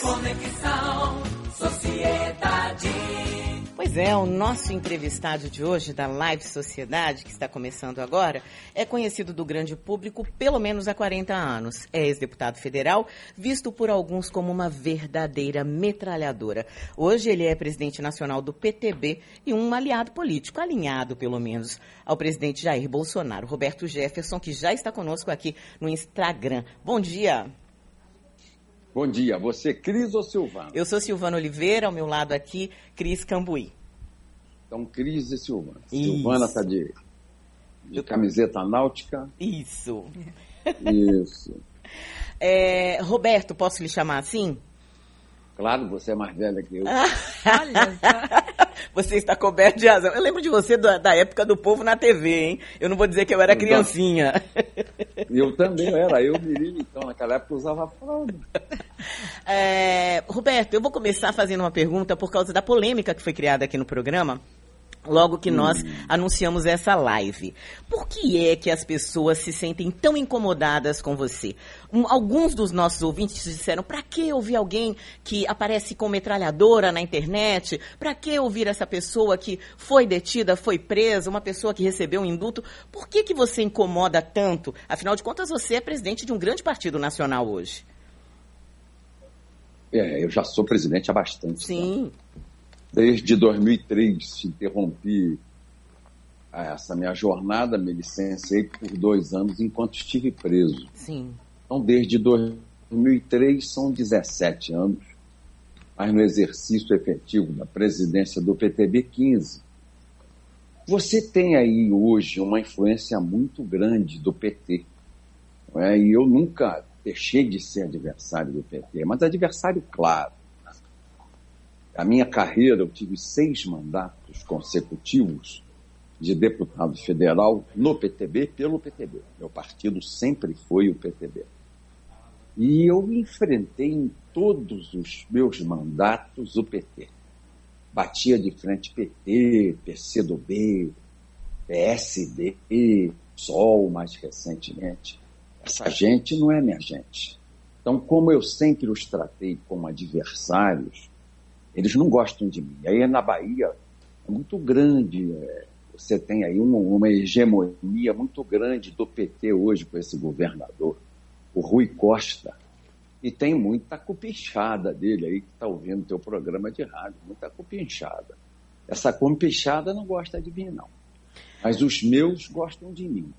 Conexão Sociedade. Pois é, o nosso entrevistado de hoje da Live Sociedade, que está começando agora, é conhecido do grande público pelo menos há 40 anos. É ex-deputado federal, visto por alguns como uma verdadeira metralhadora. Hoje ele é presidente nacional do PTB e um aliado político, alinhado pelo menos ao presidente Jair Bolsonaro, Roberto Jefferson, que já está conosco aqui no Instagram. Bom dia. Bom dia. Você, Cris ou Silvano? Eu sou Silvana Oliveira, ao meu lado aqui, Cris Cambuí. Então, Cris e Silvana. Isso. Silvana está de, de camiseta náutica. Isso. Isso. É, Roberto, posso lhe chamar assim? Claro, você é mais velha que eu. Olha, você está coberto de razão. Eu lembro de você da, da, época do povo na TV, hein? Eu não vou dizer que eu era criancinha. Eu também era, eu menino, então, naquela época usava fralda. É, Roberto, eu vou começar fazendo uma pergunta por causa da polêmica que foi criada aqui no programa logo que nós hum. anunciamos essa live. Por que é que as pessoas se sentem tão incomodadas com você? Um, alguns dos nossos ouvintes disseram: para que ouvir alguém que aparece com metralhadora na internet? Para que ouvir essa pessoa que foi detida, foi presa, uma pessoa que recebeu um indulto? Por que, que você incomoda tanto? Afinal de contas, você é presidente de um grande partido nacional hoje. É, eu já sou presidente há bastante Sim. Tempo. Desde 2003 interrompi essa minha jornada, me licenciei por dois anos enquanto estive preso. Sim. Então, desde 2003 são 17 anos, mas no exercício efetivo da presidência do PTB 15. Você tem aí hoje uma influência muito grande do PT. É? E eu nunca deixei de ser adversário do PT, mas adversário claro a minha carreira, eu tive seis mandatos consecutivos de deputado federal no PTB, pelo PTB. Meu partido sempre foi o PTB. E eu enfrentei em todos os meus mandatos o PT. Batia de frente PT, PCdoB, PSD, PSOL mais recentemente. Essa gente não é minha gente. Então, como eu sempre os tratei como adversários, eles não gostam de mim. Aí na Bahia é muito grande, é, você tem aí uma, uma, hegemonia muito grande do PT hoje com esse governador, o Rui Costa. E tem muita cupinchada dele aí que está ouvindo teu programa de rádio, muita cupinchada. Essa cupinchada não gosta de mim, não. Mas os meus gostam de mim.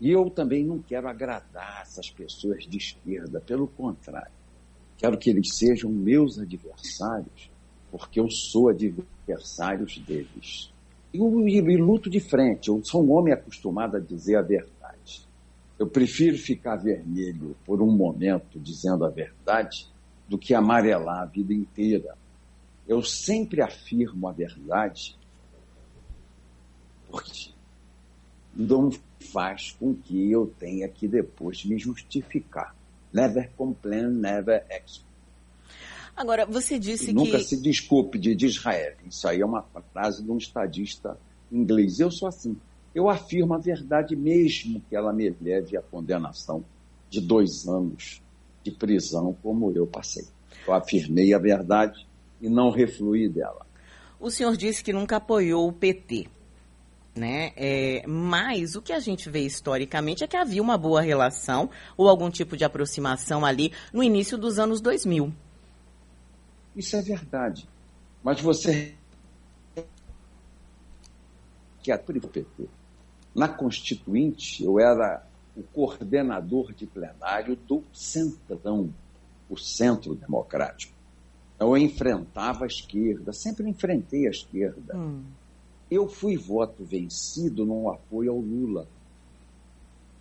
E eu também não quero agradar essas pessoas de esquerda, pelo contrário. Quero que eles sejam meus adversários porque eu sou adversário deles. E, luto de frente, eu sou um homem acostumado a dizer a verdade. Eu prefiro ficar vermelho por um momento dizendo a verdade do que amarelar a vida inteira. Eu sempre afirmo a verdade porque não faz com que eu tenha que depois me justificar. Never complain, never explain. Agora, você disse que. Nunca se desculpe de, de Israel. Isso aí é uma frase de um estadista inglês. Eu sou assim. Eu afirmo a verdade mesmo que ela me leve à condenação de dois anos de prisão, como eu passei. Eu afirmei a verdade e não refluí dela. O senhor disse que nunca apoiou o PT. Né? É, mas o que a gente vê historicamente é que havia uma boa relação ou algum tipo de aproximação ali no início dos anos 2000. Isso é verdade. Mas você que é por PT. Na Constituinte, eu era o coordenador de plenário do Centrão, o Centro Democrático. Eu enfrentava a esquerda, sempre enfrentei a esquerda. Hum. Eu fui voto vencido no apoio ao Lula.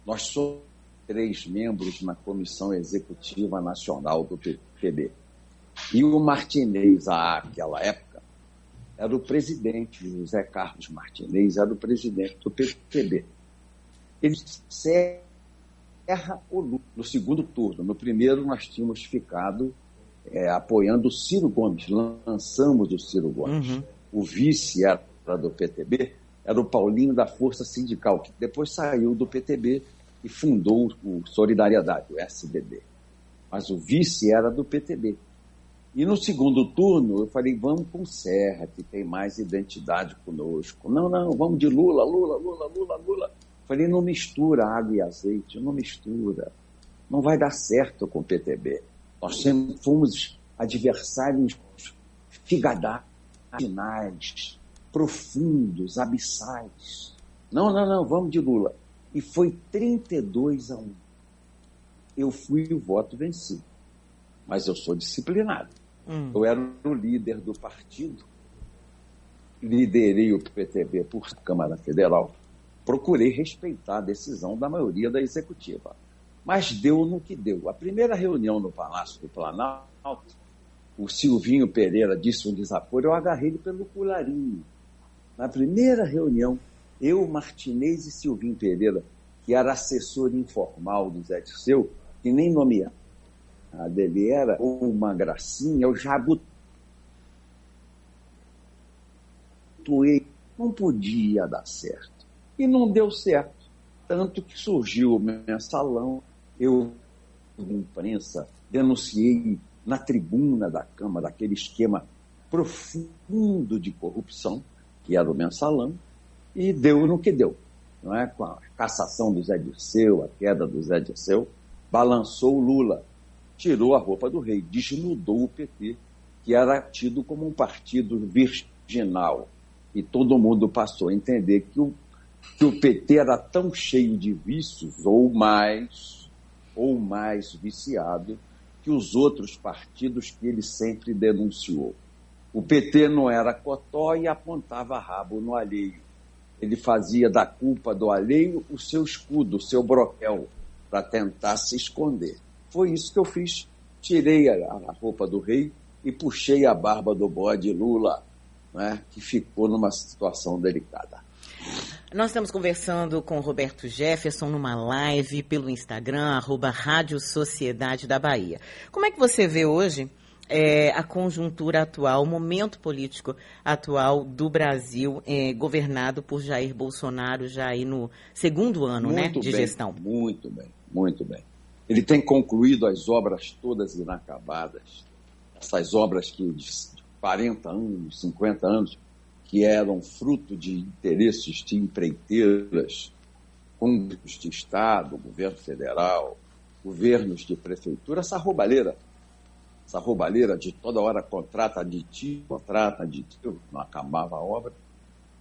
Nós somos três membros na Comissão Executiva Nacional do PTB. E o Martinez, àquela época, era o presidente, José Carlos Martinez era o presidente do PTB. Ele erra o Lula no segundo turno. No primeiro, nós tínhamos ficado é, apoiando o Ciro Gomes, lançamos o Ciro Gomes. Uhum. O vice era do PTB, era o Paulinho da Força Sindical, que depois saiu do PTB e fundou o Solidariedade, o SBD. Mas o vice era do PTB. E no segundo turno, eu falei, vamos com Serra, que tem mais identidade conosco. Não, não, vamos de Lula, Lula, Lula, Lula, Lula. Falei, não mistura água e azeite, não mistura. Não vai dar certo com o PTB. Nós sempre fomos adversários figadares, profundos, abissais. Não, não, não, vamos de Lula. E foi 32 a 1. Eu fui o voto vencido. Mas eu sou disciplinado. Hum. Eu era o líder do partido, liderei o PTB por Câmara Federal, procurei respeitar a decisão da maioria da executiva. Mas deu no que deu. A primeira reunião no Palácio do Planalto, o Silvinho Pereira disse um desaforo, eu agarrei ele pelo colarinho. Na primeira reunião, eu, Martinez e Silvinho Pereira, que era assessor informal do Zé Dirceu, que nem nomeado a dele era uma gracinha, eu já. Não podia dar certo. E não deu certo. Tanto que surgiu o mensalão, eu, na imprensa, denunciei na tribuna da Câmara aquele esquema profundo de corrupção, que era o mensalão, e deu no que deu. Não é? Com a cassação do Zé Dirceu, a queda do Zé Dirceu, balançou o Lula tirou a roupa do rei, desnudou o PT, que era tido como um partido virginal. E todo mundo passou a entender que o, que o PT era tão cheio de vícios, ou mais, ou mais viciado, que os outros partidos que ele sempre denunciou. O PT não era cotó e apontava rabo no alheio. Ele fazia da culpa do alheio o seu escudo, o seu broquel, para tentar se esconder. Foi isso que eu fiz. Tirei a, a roupa do rei e puxei a barba do bode Lula, né, que ficou numa situação delicada. Nós estamos conversando com o Roberto Jefferson numa live pelo Instagram, arroba Rádio Sociedade da Bahia. Como é que você vê hoje é, a conjuntura atual, o momento político atual do Brasil, é, governado por Jair Bolsonaro, já aí no segundo ano né, de bem, gestão? Muito bem, muito bem. Ele tem concluído as obras todas inacabadas, essas obras que de 40 anos, 50 anos, que eram fruto de interesses de empreiteiras, governos de Estado, governo federal, governos de prefeitura, essa roubalheira, essa roubalheira de toda hora contrata aditivo, contrata aditivo, não acabava a obra.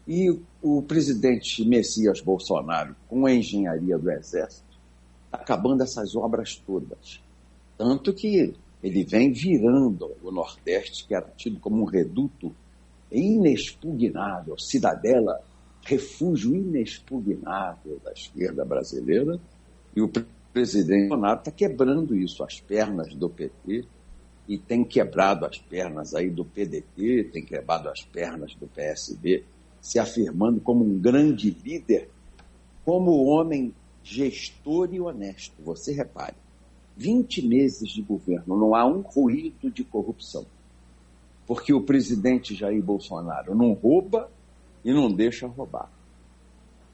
E o presidente Messias Bolsonaro, com a engenharia do Exército, acabando essas obras todas. Tanto que ele vem virando o Nordeste, que era tido como um reduto inexpugnável, cidadela, refúgio inexpugnável da esquerda brasileira, e o presidente Bolsonaro está quebrando isso, as pernas do PT, e tem quebrado as pernas aí do PDT, tem quebrado as pernas do PSB, se afirmando como um grande líder, como homem gestor e honesto. Você repare, 20 meses de governo, não há um ruído de corrupção. Porque o presidente Jair Bolsonaro não rouba e não deixa roubar.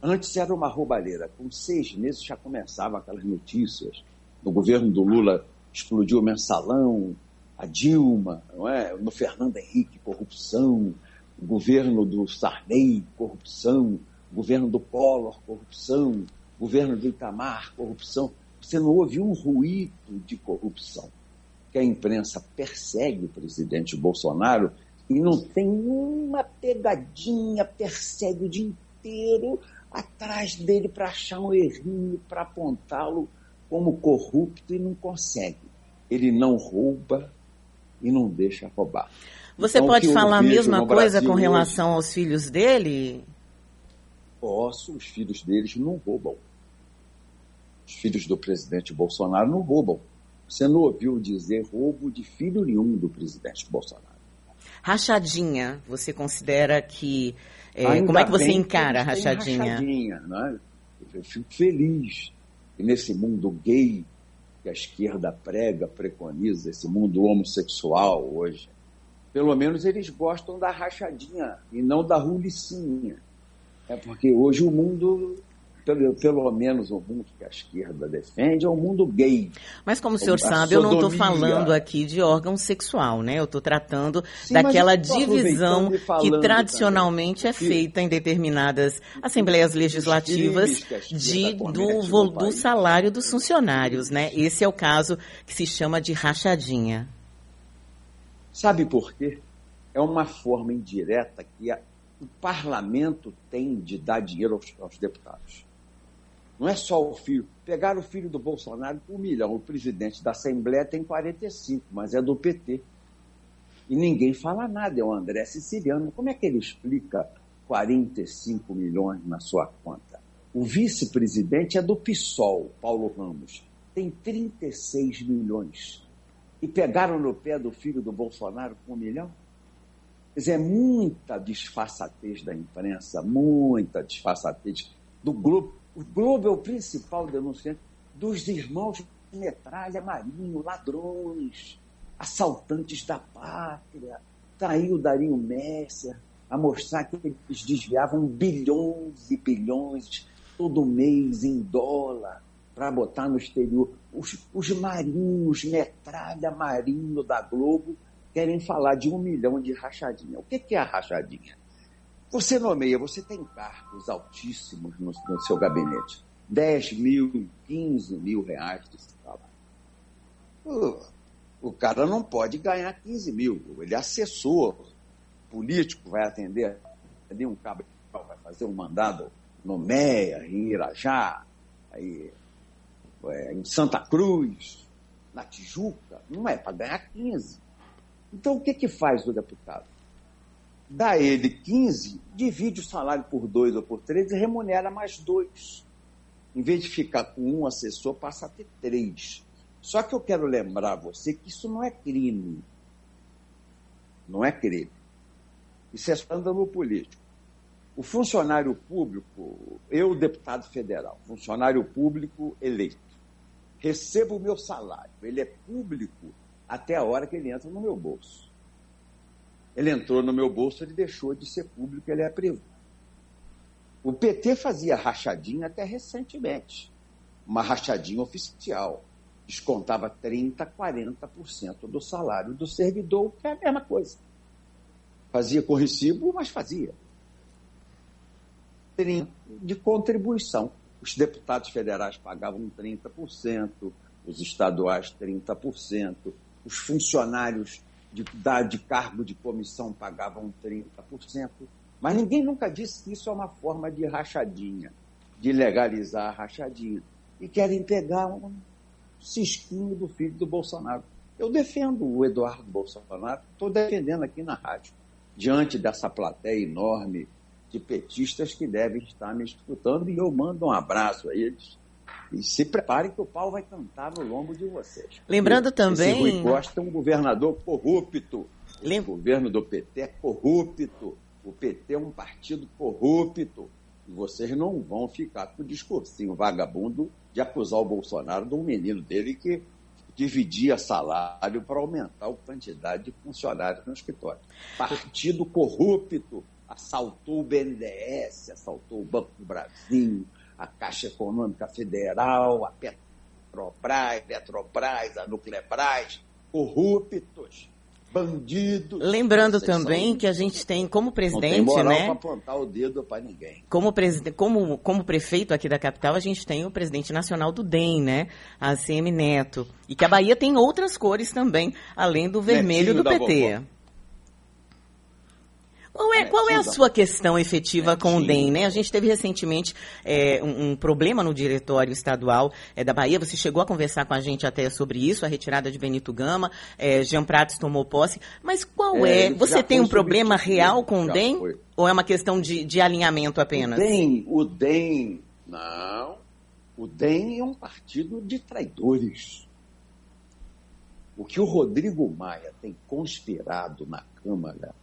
Antes era uma roubalheira. Com seis meses já começavam aquelas notícias. No governo do Lula explodiu o mensalão, a Dilma, não é? no Fernando Henrique, corrupção, o governo do Sarney, corrupção, o governo do Collor, corrupção, governo do Itamar, corrupção. Você não ouve um ruído de corrupção. Que a imprensa persegue o presidente Bolsonaro e não tem uma pegadinha, persegue o dia inteiro atrás dele para achar um errinho, para apontá-lo como corrupto e não consegue. Ele não rouba e não deixa roubar. Você então, pode falar a mesma coisa Brasil com relação hoje, aos filhos dele? Posso, os filhos deles não roubam. Os filhos do presidente Bolsonaro não roubam. Você não ouviu dizer roubo de filho nenhum do presidente Bolsonaro. Rachadinha, você considera que. É, como é que você encara a rachadinha? rachadinha né? Eu fico feliz que nesse mundo gay que a esquerda prega, preconiza, esse mundo homossexual hoje, pelo menos eles gostam da rachadinha e não da rulicinha. É porque hoje o mundo pelo, pelo menos o mundo que a esquerda defende, é o mundo gay. Mas como o senhor sabe, eu não estou falando aqui de órgão sexual, né? Eu estou tratando Sim, daquela divisão que tradicionalmente também. é feita em determinadas assembleias legislativas de, do, do salário dos funcionários, né? Esse é o caso que se chama de rachadinha. Sabe por quê? É uma forma indireta que a, o parlamento tem de dar dinheiro aos, aos deputados. Não é só o filho. Pegaram o filho do Bolsonaro por um milhão. O presidente da Assembleia tem 45, mas é do PT. E ninguém fala nada, é o André Siciliano. Como é que ele explica 45 milhões na sua conta? O vice-presidente é do PSOL, Paulo Ramos. Tem 36 milhões. E pegaram no pé do filho do Bolsonaro com um milhão? Dizer, é muita disfarçatez da imprensa, muita disfarçatez do grupo. O Globo é o principal denunciante dos irmãos metralha marinho, ladrões, assaltantes da pátria. Está aí o Darinho Messer a mostrar que eles desviavam bilhões e bilhões todo mês em dólar para botar no exterior. Os, os marinhos, metralha marinho da Globo, querem falar de um milhão de rachadinha. O que, que é a rachadinha? Você nomeia, você tem cargos altíssimos no, no seu gabinete. 10 mil, 15 mil reais de salário. O, o cara não pode ganhar 15 mil. Ele é assessor político, vai atender, atender um cabo, vai fazer um mandado no Meia, em Irajá, aí, é, em Santa Cruz, na Tijuca. Não é para ganhar 15. Então, o que, que faz o deputado? Dá ele 15, divide o salário por dois ou por três e remunera mais dois. Em vez de ficar com um assessor, passa a ter três. Só que eu quero lembrar você que isso não é crime. Não é crime. Isso é escândalo político. O funcionário público, eu, deputado federal, funcionário público eleito, recebo o meu salário. Ele é público até a hora que ele entra no meu bolso. Ele entrou no meu bolso, ele deixou de ser público, ele é privado. O PT fazia rachadinha até recentemente, uma rachadinha oficial. Descontava 30%, 40% do salário do servidor, que é a mesma coisa. Fazia com recibo, mas fazia. De contribuição. Os deputados federais pagavam 30%, os estaduais 30%, os funcionários de, da, de cargo de comissão pagavam 30%, mas ninguém nunca disse que isso é uma forma de rachadinha, de legalizar a rachadinha. E querem pegar um cisquinho do filho do Bolsonaro. Eu defendo o Eduardo Bolsonaro, estou defendendo aqui na rádio, diante dessa plateia enorme de petistas que devem estar me escutando, e eu mando um abraço a eles e se prepare que o pau vai cantar no lombo de vocês. Lembrando também. Esse Rui Costa é um governador corrupto. Lem... O governo do PT é corrupto. O PT é um partido corrupto. E vocês não vão ficar com o discursinho vagabundo de acusar o Bolsonaro de um menino dele que dividia salário para aumentar a quantidade de funcionários no escritório. Partido corrupto assaltou o BNDES, assaltou o Banco do Brasil, a Caixa Econômica Federal, a Petrobras, Petrobras, a Nuclebras, corruptos, bandidos. Lembrando também que a gente tem como presidente, não tem moral né? apontar o dedo para ninguém. Como, presidente, como, como prefeito aqui da capital, a gente tem o presidente nacional do DEM, né? A CM Neto. E que a Bahia tem outras cores também, além do vermelho Netinho do PT. Vovó. Qual é, qual é a sua questão efetiva com o DEM? Né? A gente teve recentemente é, um, um, problema no diretório estadual é, da Bahia. Você chegou a conversar com a gente até sobre isso, a retirada de Benito Gama. É, Jean Prates tomou posse. Mas qual é? é você tem um problema real com o DEM? Foi. Ou é uma questão de, de alinhamento apenas? O DEM, o DEM, não. O DEM é um partido de traidores. O que o Rodrigo Maia tem conspirado na Câmara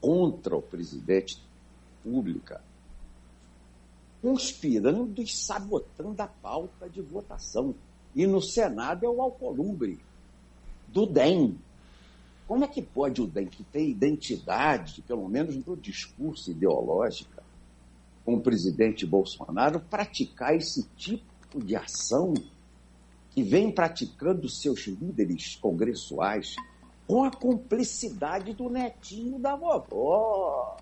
contra o presidente pública, conspirando e sabotando a pauta de votação. E no Senado é o Alcolumbre, do DEM. Como é que pode o DEM, que tem identidade, pelo menos no discurso ideológica, com o presidente Bolsonaro praticar esse tipo de ação que vem praticando seus líderes congressuais com a cumplicidade do netinho da vovó.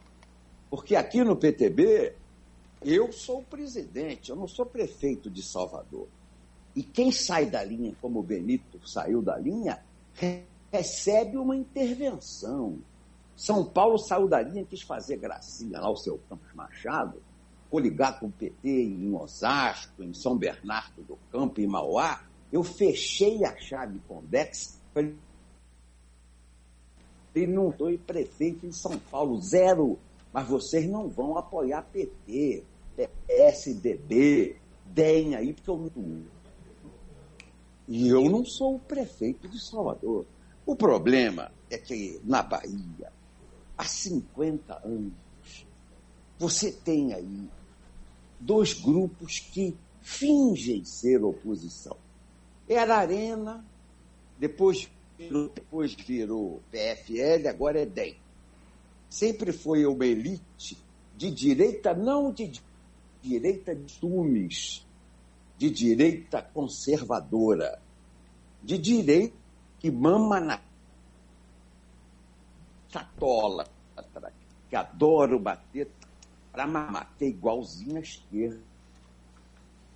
Porque aqui no PTB, eu sou o presidente, eu não sou prefeito de Salvador. E quem sai da linha, como o Benito saiu da linha, recebe uma intervenção. São Paulo saiu da linha, quis fazer gracinha lá o seu Campos Machado, coligar com o PT em Osasco, em São Bernardo do Campo, em Mauá. Eu fechei a chave com o Dex, ele não foi prefeito em São Paulo, zero. Mas vocês não vão apoiar PT, PSDB, DEM aí, porque eu não. E eu não sou o prefeito de Salvador. O problema é que na Bahia, há 50 anos, você tem aí dois grupos que fingem ser oposição. Era Arena, depois depois virou PFL, agora é DEM. Sempre foi uma elite de direita, não de direita de tumes, de direita conservadora, de direita que mama na catola, que adora bater para mamar, que é igualzinho à esquerda.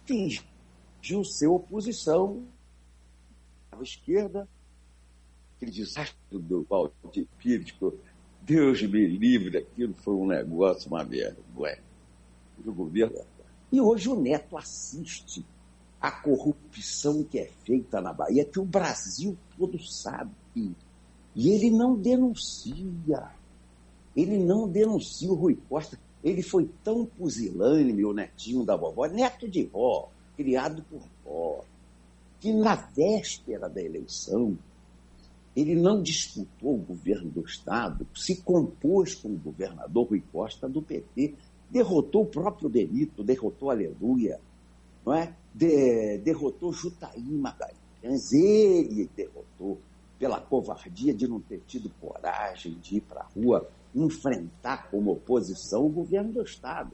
Fingiu ser oposição à esquerda, aquele desastre do Valdir Pires, Deus me livre, aquilo foi um negócio, uma vergonha. Do governo. E hoje o Neto assiste a corrupção que é feita na Bahia, que o Brasil todo sabe. E ele não denuncia. Ele não denuncia o Rui Costa. Ele foi tão pusilânime, o netinho da vovó, neto de vó, criado por vó, que na véspera da eleição, ele não disputou o governo do Estado, se compôs com o governador Rui Costa do PT, derrotou o próprio Benito, derrotou Aleluia, não é? de, derrotou Jutaí Magalhães, ele derrotou pela covardia de não ter tido coragem de ir para a rua enfrentar como oposição o governo do Estado.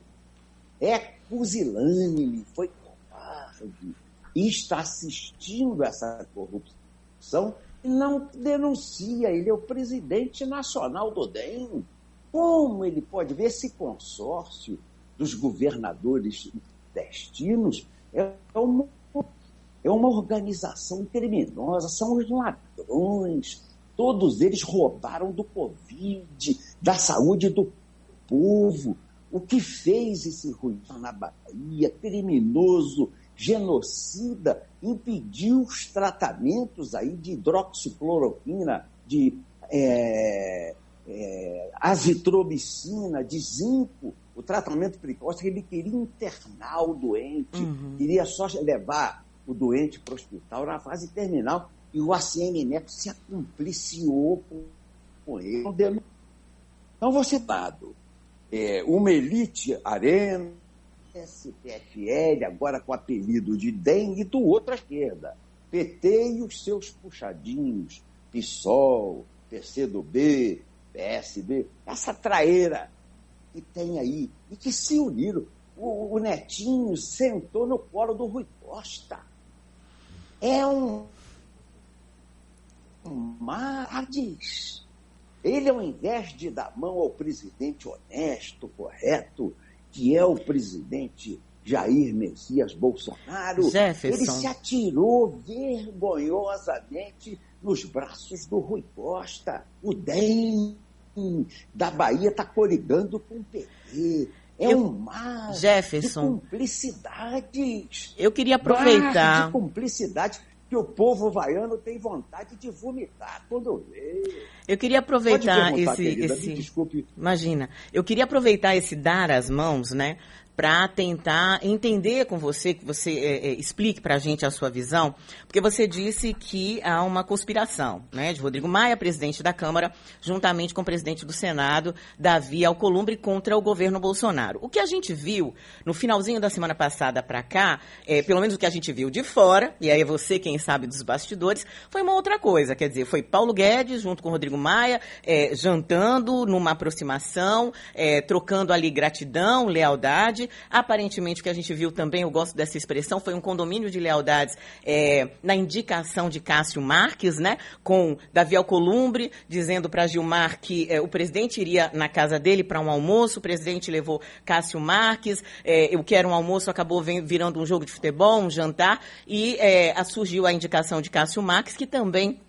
É pusilânime, foi covarde e está assistindo essa corrupção não denuncia. Ele é o presidente nacional do DEM. Como ele pode ver esse consórcio dos governadores destinos é uma, é uma organização criminosa, são os ladrões. Todos eles roubaram do Covid, da saúde do povo. O que fez esse ruído na Bahia, criminoso, genocida, impediu os tratamentos aí de hidroxicloroquina, de é, é, azitromicina, de zinco, o tratamento precoce, ele queria internar o doente, uhum. queria só levar o doente para o hospital na fase terminal, e o ACM Neto se acompliciou com ele. Então, você dado é, uma elite arena, SPFL, agora com apelido de DEM, e do outro à esquerda, PT e os seus puxadinhos, PSOL, PCdoB, PSB, essa traeira que tem aí e que se uniram. O, o Netinho sentou no colo do Rui Costa. É um, Marades. Ele, ao invés de dar mão ao presidente honesto, correto, que é o presidente Jair Messias Bolsonaro, Jefferson. ele se atirou vergonhosamente nos braços do Rui Costa. O DEM da Bahia está coligando com o PT. É eu, um mar Jefferson, de cumplicidades. Eu queria aproveitar. Mar de cumplicidade que o povo vaiano tem vontade de vomitar quando vê. Eu queria aproveitar esse, esse... desculpe. Imagina. Eu queria aproveitar esse dar as mãos, né? Para tentar entender com você, que você é, é, explique para a gente a sua visão, porque você disse que há uma conspiração né, de Rodrigo Maia, presidente da Câmara, juntamente com o presidente do Senado, Davi Alcolumbre, contra o governo Bolsonaro. O que a gente viu no finalzinho da semana passada para cá, é, pelo menos o que a gente viu de fora, e aí é você quem sabe dos bastidores, foi uma outra coisa. Quer dizer, foi Paulo Guedes junto com Rodrigo Maia, é, jantando numa aproximação, é, trocando ali gratidão, lealdade. Aparentemente, o que a gente viu também, eu gosto dessa expressão, foi um condomínio de lealdades é, na indicação de Cássio Marques, né? Com Davi Alcolumbre dizendo para Gilmar que é, o presidente iria na casa dele para um almoço, o presidente levou Cássio Marques, é, que era um almoço acabou virando um jogo de futebol, um jantar, e é, surgiu a indicação de Cássio Marques, que também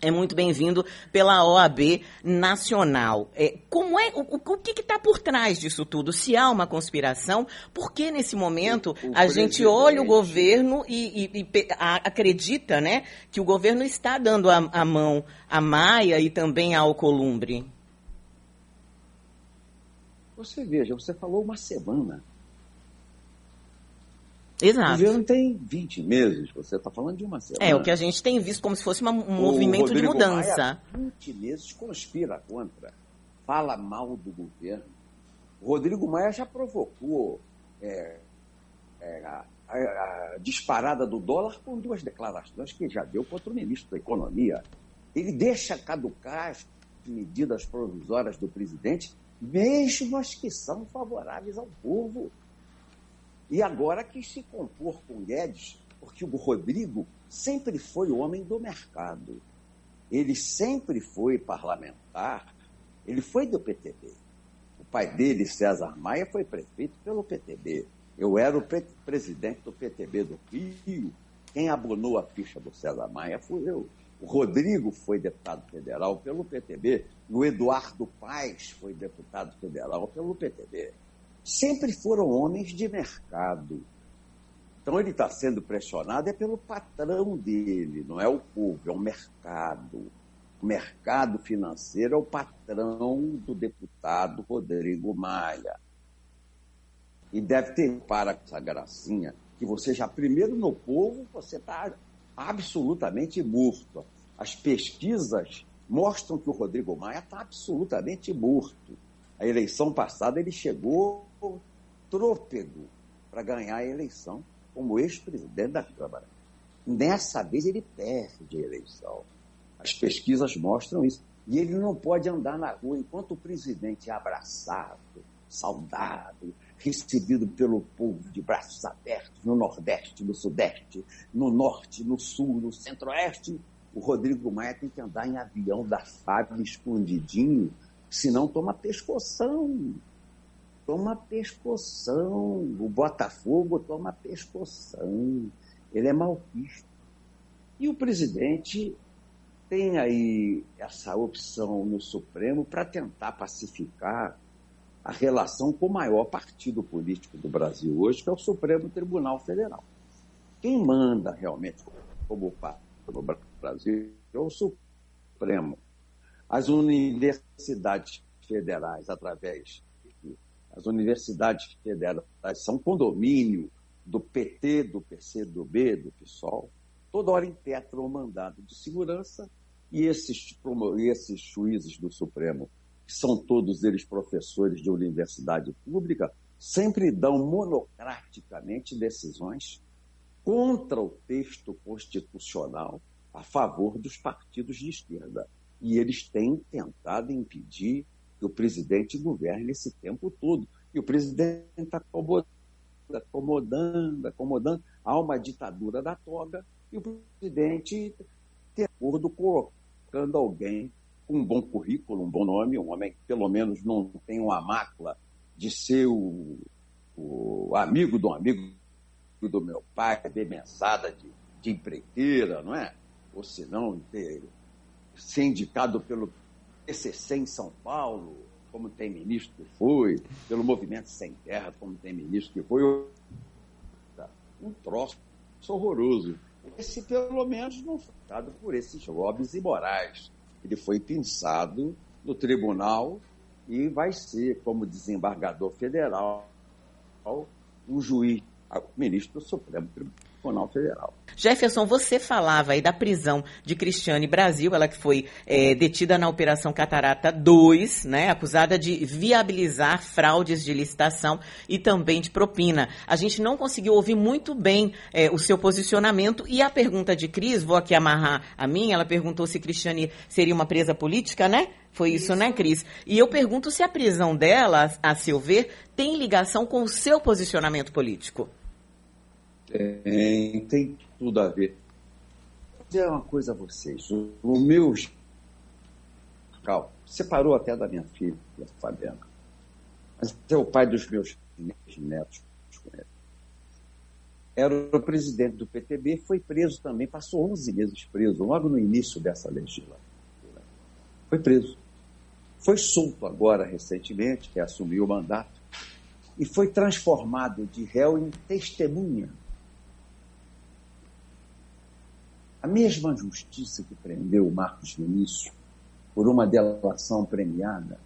é muito bem-vindo pela OAB Nacional. É, como é, o, o que está por trás disso tudo? Se há uma conspiração, por que nesse momento o, o a gente olha o governo e, e, e a, acredita né, que o governo está dando a, a mão a Maia e também a Alcolumbre? Você veja, você falou uma semana. Exato. O governo tem 20 meses, você está falando de uma semana. É, o que a gente tem visto como se fosse uma, um o movimento Rodrigo de mudança. Maia, 20 meses conspira contra, fala mal do governo. O Rodrigo Maia já provocou é, é, a, a, a, disparada do dólar com duas declarações que já deu contra o ministro da Economia. Ele deixa caducar as medidas provisórias do presidente, mesmo as que são favoráveis ao povo. E agora quis se compor com Guedes, porque o Rodrigo sempre foi o homem do mercado. Ele sempre foi parlamentar, ele foi do PTB. O pai dele, César Maia, foi prefeito pelo PTB. Eu era o pre presidente do PTB do Rio. Quem abonou a ficha do César Maia fui eu. O Rodrigo foi deputado federal pelo PTB. O Eduardo Paes foi deputado federal pelo PTB sempre foram homens de mercado. Então ele está sendo pressionado é pelo patrão dele, não é o povo, é o mercado. O mercado financeiro é o patrão do deputado Rodrigo Maia. E deve ter para essa gracinha que você já, primeiro no povo, você está absolutamente morto. As pesquisas mostram que o Rodrigo Maia está absolutamente morto. A eleição passada ele chegou trôpego para ganhar a eleição como ex-presidente da Câmara. Nessa vez ele perde a eleição. As pesquisas mostram isso. E ele não pode andar na rua enquanto o presidente é abraçado, saudado, recebido pelo povo de braços abertos no Nordeste, no Sudeste, no Norte, no Sul, no Centro-Oeste. O Rodrigo Maia tem que andar em avião da FAB escondidinho, senão toma pescoção toma pescoção. O Botafogo toma pescoção. Ele é malquista. E o presidente tem aí essa opção no Supremo para tentar pacificar a relação com o maior partido político do Brasil hoje, que é o Supremo Tribunal Federal. Quem manda realmente como partido no Brasil é o Supremo. As universidades federais, através as universidades federais são condomínio do PT, do PCdoB, do PSOL, toda hora impetram o mandado de segurança e esses, esses juízes do Supremo, que são todos eles professores de universidade pública, sempre dão monocraticamente decisões contra o texto constitucional a favor dos partidos de esquerda. E eles têm tentado impedir que o presidente governe esse tempo todo. E o presidente está acomodando, acomodando, acomodando. Há uma ditadura da toga e o presidente, de acordo, colocando alguém com um bom currículo, um bom nome, um homem que pelo menos não tem uma mácula de ser o, o amigo do amigo do meu pai, de mesada de, de empreiteira, não é? Ou se não, ser indicado pelo PCC em São Paulo, como tem ministro que foi, pelo Movimento Sem Terra, como tem ministro que foi. Um troço horroroso. Esse, pelo menos, não foi dado por esses lobbies imorais. Ele foi pensado no tribunal e vai ser, como desembargador federal, um juiz, ministro do Supremo Tribunal Federal. Jefferson, você falava aí da prisão de Cristiane Brasil, ela que foi é, detida na Operação Catarata 2, né, acusada de viabilizar fraudes de licitação e também de propina. A gente não conseguiu ouvir muito bem é, o seu posicionamento e a pergunta de Cris, vou aqui amarrar a minha, ela perguntou se Cristiane seria uma presa política, né? Foi isso, isso, né, Cris? E eu pergunto se a prisão dela, a seu ver, tem ligação com o seu posicionamento político. Tem, tem tudo a ver. Vou dizer uma coisa a vocês. O, o meu Cal, separou até da minha filha, Fabiana. Mas é o pai dos meus netos. Era o presidente do PTB, foi preso também, passou 11 meses preso, logo no início dessa legislatura. Foi preso. Foi solto agora, recentemente, que assumiu o mandato, e foi transformado de réu em testemunha A mesma justiça que prendeu o Marcos Vinícius por uma delação premiada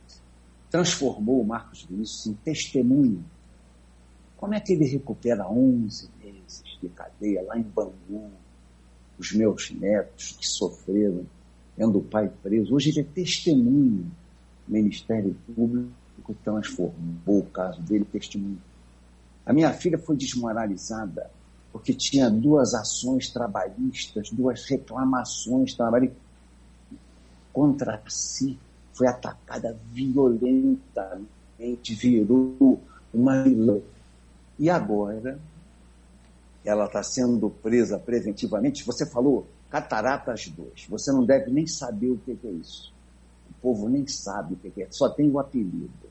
transformou o Marcos Vinícius em testemunha. Como é que ele recupera 11 meses de cadeia lá em Bangu? Os meus netos que sofreram tendo o pai preso. Hoje ele é testemunha. O Ministério Público transformou o caso dele em testemunha. A minha filha foi desmoralizada porque tinha duas ações trabalhistas, duas reclamações trabalhistas contra si. Foi atacada violentamente, virou uma vilã. E agora ela está sendo presa preventivamente. Você falou Cataratas 2. Você não deve nem saber o que é isso. O povo nem sabe o que é, só tem o apelido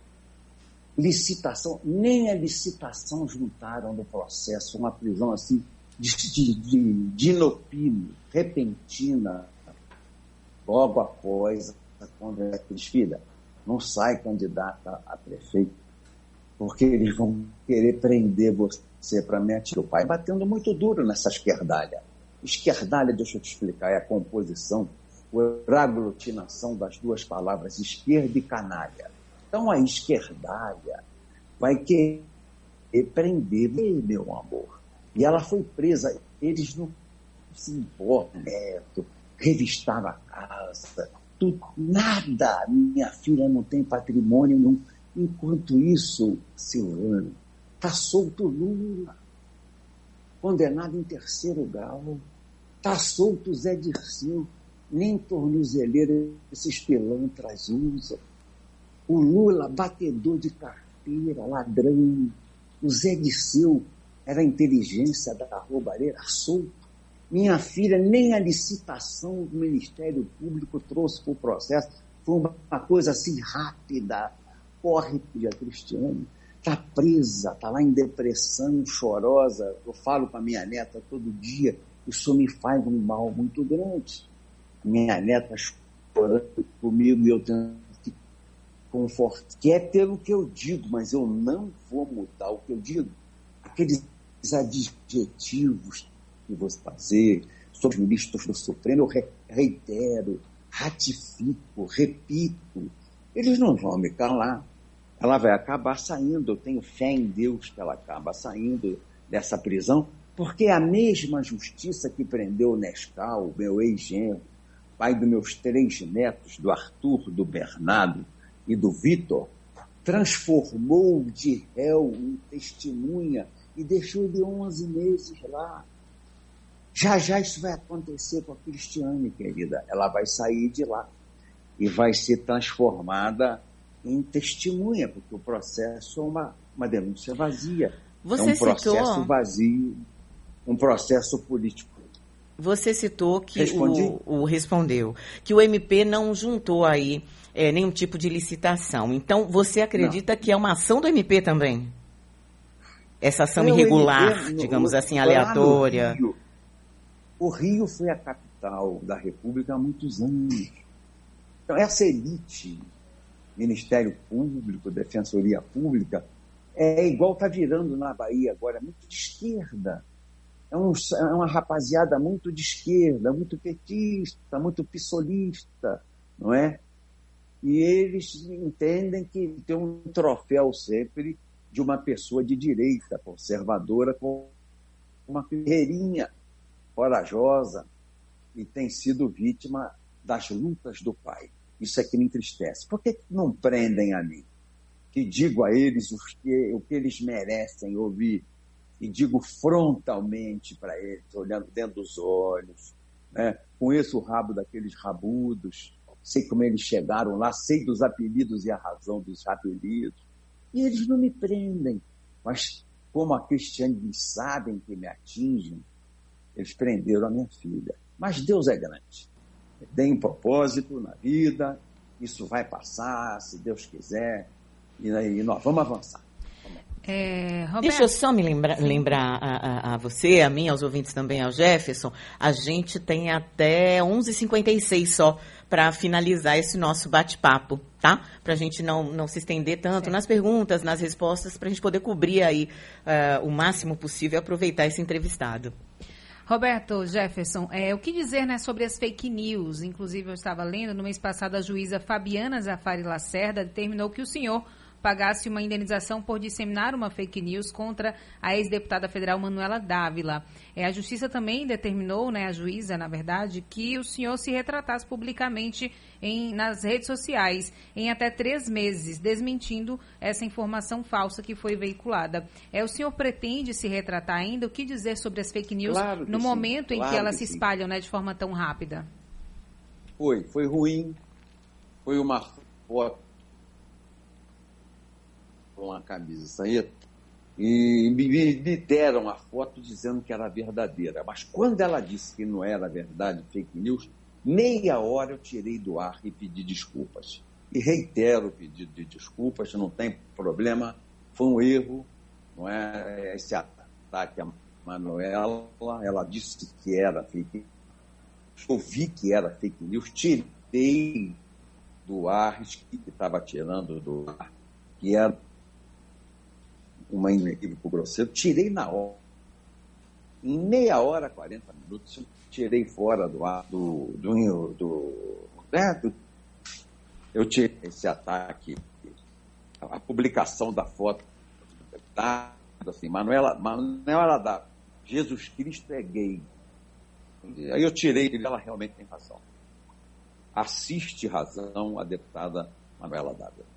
licitação, nem a licitação juntaram no processo, uma prisão assim de, de, de, inopino, repentina, logo após a conversa filha, não sai candidata a prefeito, porque eles vão querer prender você para me atirar. O pai batendo muito duro nessa esquerdalha. Esquerdalha, deixa eu te explicar, é a composição, a aglutinação das duas palavras esquerda e canalha. Então a esquerdalha vai querer prender meu amor. E ela foi presa. Eles não se importam, neto, revistaram a casa, tudo, nada. Minha filha não tem patrimônio nenhum. Enquanto isso, Silvano, está solto Lula, condenado em terceiro grau. Está solto Zé Dirceu, nem tornozeleira esses pilantras usam o Lula, batedor de carteira, ladrão, o Zé Disseu era a inteligência da roubareira, solto. Minha filha, nem a licitação do Ministério Público trouxe para o processo. Foi uma coisa assim rápida. Corre, a Cristiane. Está presa, está lá em depressão, chorosa. Eu falo com a minha neta todo dia. Isso me faz um mal muito grande. Minha neta chorando comigo e eu tendo conforto, que é pelo que eu digo, mas eu não vou mudar o que eu digo. Aqueles adjetivos que vou fazer sobre os ministros do Supremo, eu reitero, ratifico, repito. Eles não vão me calar. Ela vai acabar saindo. Eu tenho fé em Deus que ela acaba saindo dessa prisão, porque é a mesma justiça que prendeu Nescau, meu ex-genro, pai dos meus três netos, do Arthur, do Bernardo, e do Vitor, transformou de réu em testemunha e deixou ele 11 meses lá. Já já isso vai acontecer com a Cristiane, querida. Ela vai sair de lá e vai ser transformada em testemunha, porque o processo é uma, uma denúncia vazia. Você é um processo citou... vazio, um processo político. Você citou que o, o respondeu que o MP não juntou aí é, nenhum tipo de licitação. Então, você acredita Não. que é uma ação do MP também? Essa ação é irregular, MP, digamos no, assim, aleatória. Rio, o Rio foi a capital da República há muitos anos. Então, essa elite, Ministério Público, Defensoria Pública, é igual está virando na Bahia agora, muito de esquerda. É, um, é uma rapaziada muito de esquerda, muito petista, muito pissolista, não é? E eles entendem que tem um troféu sempre de uma pessoa de direita, conservadora, com uma guerreirinha corajosa e tem sido vítima das lutas do pai. Isso é que me entristece. Por que não prendem a mim? Que digo a eles o que, o que eles merecem ouvir e digo frontalmente para eles, olhando dentro dos olhos. Né? Conheço o rabo daqueles rabudos, sei como eles chegaram lá, sei dos apelidos e a razão dos apelidos. E eles não me prendem. Mas como a Cristiane sabem que me atingem, eles prenderam a minha filha. Mas Deus é grande. Tem um propósito na vida, isso vai passar, se Deus quiser, e nós vamos avançar. É, Deixa eu só me lembra, lembrar a, a, a, você, a mim, aos ouvintes também, ao Jefferson. A gente tem até 11h56 só para finalizar esse nosso bate-papo, tá? Para a gente não, não se estender tanto nas perguntas, nas respostas, para a gente poder cobrir aí uh, o máximo possível e aproveitar esse entrevistado. Roberto Jefferson, é, o que dizer né, sobre as fake news? Inclusive, eu estava lendo, no mês passado, a juíza Fabiana Zafari Lacerda determinou que o senhor pagasse uma indenização por disseminar uma fake news contra a ex-deputada federal Manuela Dávila. É, a justiça também determinou, né, a juíza, na verdade, que o senhor se retratasse publicamente em, nas redes sociais em até três meses, desmentindo essa informação falsa que foi veiculada. É, o senhor pretende se retratar ainda? O que dizer sobre as fake news claro no sim, momento claro em que elas que se espalham né, de forma tão rápida? Foi, foi ruim. Foi uma foto com a camisa saía e me, me deram a foto dizendo que era verdadeira. Mas quando ela disse que não era verdade, fake news, meia hora eu tirei do ar e pedi desculpas. E reitero o pedido de desculpas, não tem problema, foi um erro, não é esse ataque a Manuela, ela disse que era fake news, eu vi que era fake news, tirei do ar, que estava tirando do ar, que era uma equívoco grosseiro, tirei na hora. Em meia hora, 40 minutos, tirei fora do ar do. do, do, né, do eu tirei esse ataque, a publicação da foto da assim, Manuela, Manuela da Jesus Cristo é gay. Aí eu tirei, ela realmente tem razão. Assiste razão a deputada Manuela Dávila.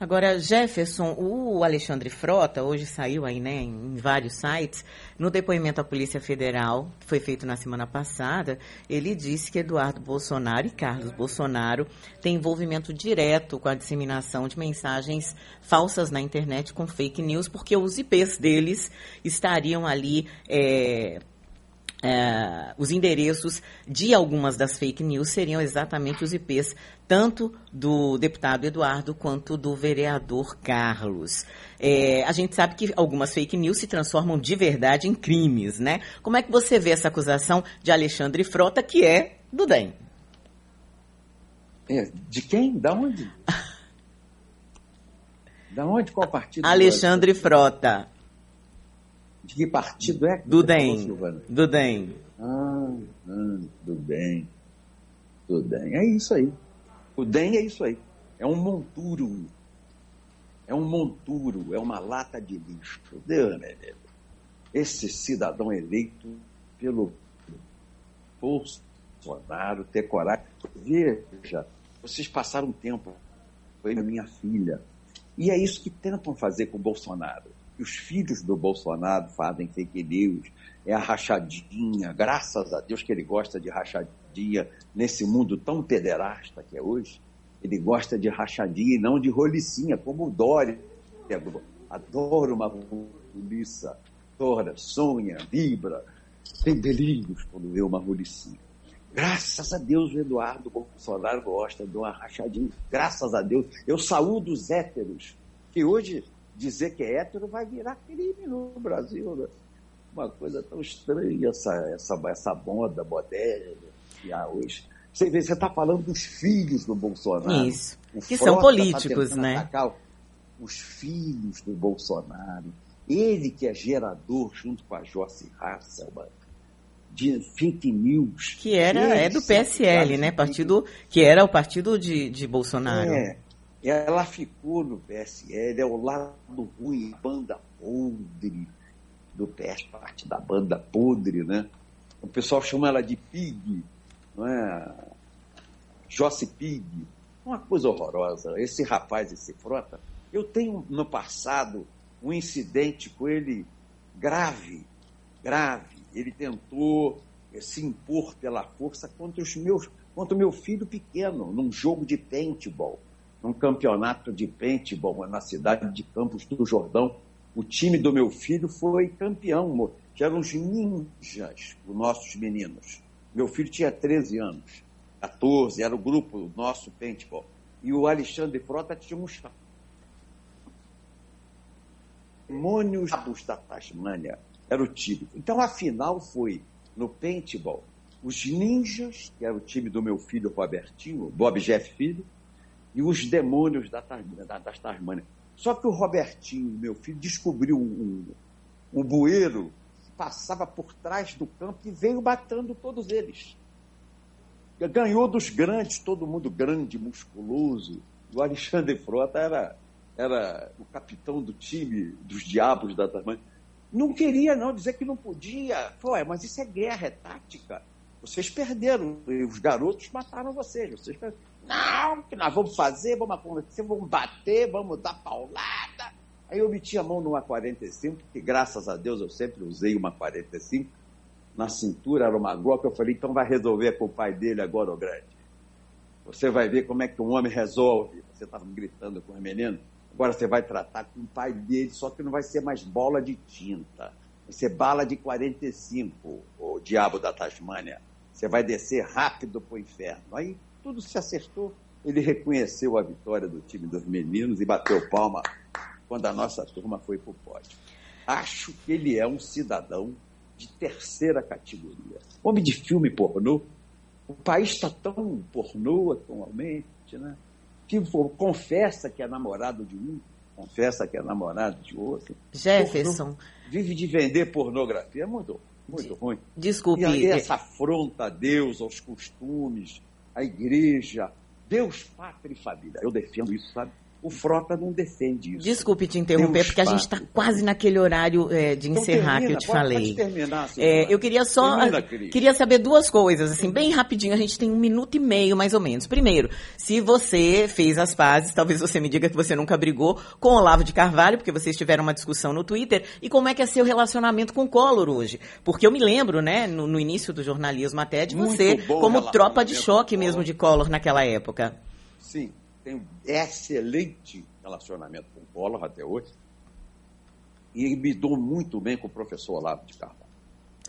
Agora, Jefferson, o Alexandre Frota, hoje saiu aí, né, em vários sites, no depoimento à Polícia Federal, que foi feito na semana passada, ele disse que Eduardo Bolsonaro e Carlos Bolsonaro têm envolvimento direto com a disseminação de mensagens falsas na internet com fake news, porque os IPs deles estariam ali. É, é, os endereços de algumas das fake news seriam exatamente os IPs tanto do deputado Eduardo quanto do vereador Carlos. É, a gente sabe que algumas fake news se transformam de verdade em crimes, né? Como é que você vê essa acusação de Alexandre Frota, que é do DEM? É, de quem? Da onde? da onde? Qual partido? Alexandre Frota. De que partido é? Do DEM. Do DEM. Ah, ah, do DEM. Do DEM. É isso aí. O DEM é isso aí. É um monturo. É um monturo, é uma lata de lixo. Deus, Esse cidadão eleito pelo Bolsonaro ter coragem. Veja, vocês passaram um tempo foi minha filha. E é isso que tentam fazer com o Bolsonaro os filhos do Bolsonaro fazem fake news, é a rachadinha, graças a Deus que ele gosta de rachadinha nesse mundo tão pederasta que é hoje. Ele gosta de rachadinha e não de rolicinha, como o Dória. Adoro uma roliça, adora, sonha, vibra, tem delírios quando vê uma rolicinha. Graças a Deus o Eduardo Bolsonaro gosta de uma rachadinha. Graças a Deus. Eu saúdo os héteros, que hoje dizer que é hétero vai virar crime no Brasil. Né? Uma coisa tão estranha essa, essa, essa moda moderna que há hoje. Você vê, você está falando dos filhos do Bolsonaro. Isso. O que são tá políticos, tá né? Os filhos do Bolsonaro. Ele que é gerador, junto com a Joyce Hasselman, de fake news. Que era, é do PSL, né? Partido, que era o partido de, de Bolsonaro. É, Ela ficou no PSL, é o lado ruim, banda podre do PS, parte da banda podre, né? O pessoal chama ela de Pig, não é? Josse Pig. Uma coisa horrorosa. Esse rapaz, esse frota, eu tenho no passado um incidente com ele grave, grave. Ele tentou eh, se impor pela força contra os meus, contra o meu filho pequeno, num jogo de paintball, num campeonato de paintball na cidade de Campos do Jordão. O time do meu filho foi campeão, que eram os ninjas, os nossos meninos. Meu filho tinha 13 anos, 14, era o grupo nosso paintball. E o Alexandre Frota tinha uns demônios da Tasmânia. Era o time. Então a final foi no paintball. Os ninjas, que era o time do meu filho Robertinho, Bob Jeff Filho, e os demônios da, da, das Tasmânia. Só que o Robertinho, meu filho, descobriu um, um, um bueiro que passava por trás do campo e veio batendo todos eles. Ganhou dos grandes, todo mundo grande, musculoso. O Alexandre Frota era, era o capitão do time dos Diabos da Tasmânia. Não queria, não, dizer que não podia. Foi, mas isso é guerra, é tática. Vocês perderam, os garotos mataram vocês. Vocês perderam. Não, que nós vamos fazer, vamos acontecer, vamos bater, vamos dar paulada. Aí eu meti a mão numa 45, que graças a Deus eu sempre usei uma 45. Na cintura era uma Glock, eu falei, então vai resolver com o pai dele agora, o grande. Você vai ver como é que um homem resolve. Você estava gritando com o menino. Agora você vai tratar com o pai dele, só que não vai ser mais bola de tinta. Vai ser bala de 45, o diabo da Tasmânia. Você vai descer rápido para o inferno. Aí tudo se acertou. Ele reconheceu a vitória do time dos meninos e bateu palma quando a nossa turma foi para o pódio. Acho que ele é um cidadão de terceira categoria. Homem de filme pornô. O país está tão pornô atualmente, né? Que confessa que é namorado de um, confessa que é namorado de outro. Jefferson. Pornô, vive de vender pornografia. É muito, ruim. Desculpe. E essa afronta a Deus, aos costumes, à igreja. Deus, pátria e família. Eu defendo isso, sabe? O Frota não defende isso. Desculpe te interromper, porque a gente está quase naquele horário é, de então encerrar termina, que eu te pode, falei. Pode terminar, é, eu queria só termina, queria saber duas coisas, assim, bem rapidinho. A gente tem um minuto e meio, mais ou menos. Primeiro, se você fez as pazes, talvez você me diga que você nunca brigou com Olavo de Carvalho, porque vocês tiveram uma discussão no Twitter. E como é que é seu relacionamento com o Collor hoje? Porque eu me lembro, né, no, no início do jornalismo até de você como tropa de choque mesmo de Collor naquela época. Sim, tenho excelente relacionamento com o Collor até hoje. E me dou muito bem com o professor Olavo de Carvalho.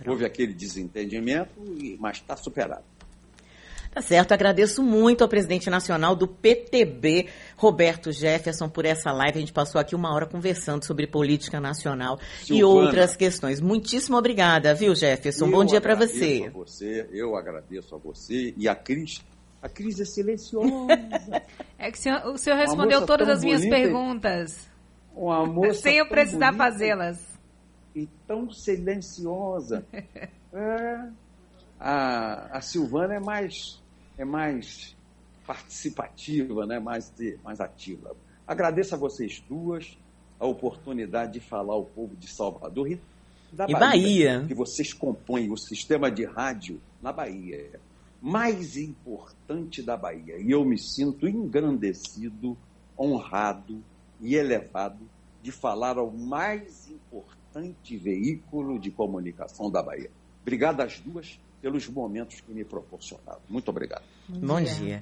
Houve aquele desentendimento, mas está superado. Tá certo, agradeço muito ao presidente nacional do PTB, Roberto Jefferson, por essa live. A gente passou aqui uma hora conversando sobre política nacional Silvana, e outras questões. Muitíssimo obrigada, viu, Jefferson? Bom dia para você. A você. Eu agradeço a você e a Cris a Cris é silenciosa. É que o senhor, o senhor respondeu todas as minhas perguntas. Uma moça Sem eu precisar fazê-las. E tão silenciosa. É, a, a Silvana é mais, é mais participativa, né? mais, mais ativa. Agradeço a vocês duas a oportunidade de falar ao povo de Salvador e da e Bahia, Bahia. que vocês compõem o sistema de rádio na Bahia mais importante da Bahia. E eu me sinto engrandecido, honrado e elevado de falar ao mais importante veículo de comunicação da Bahia. Obrigado às duas pelos momentos que me proporcionaram. Muito obrigado. Bom dia.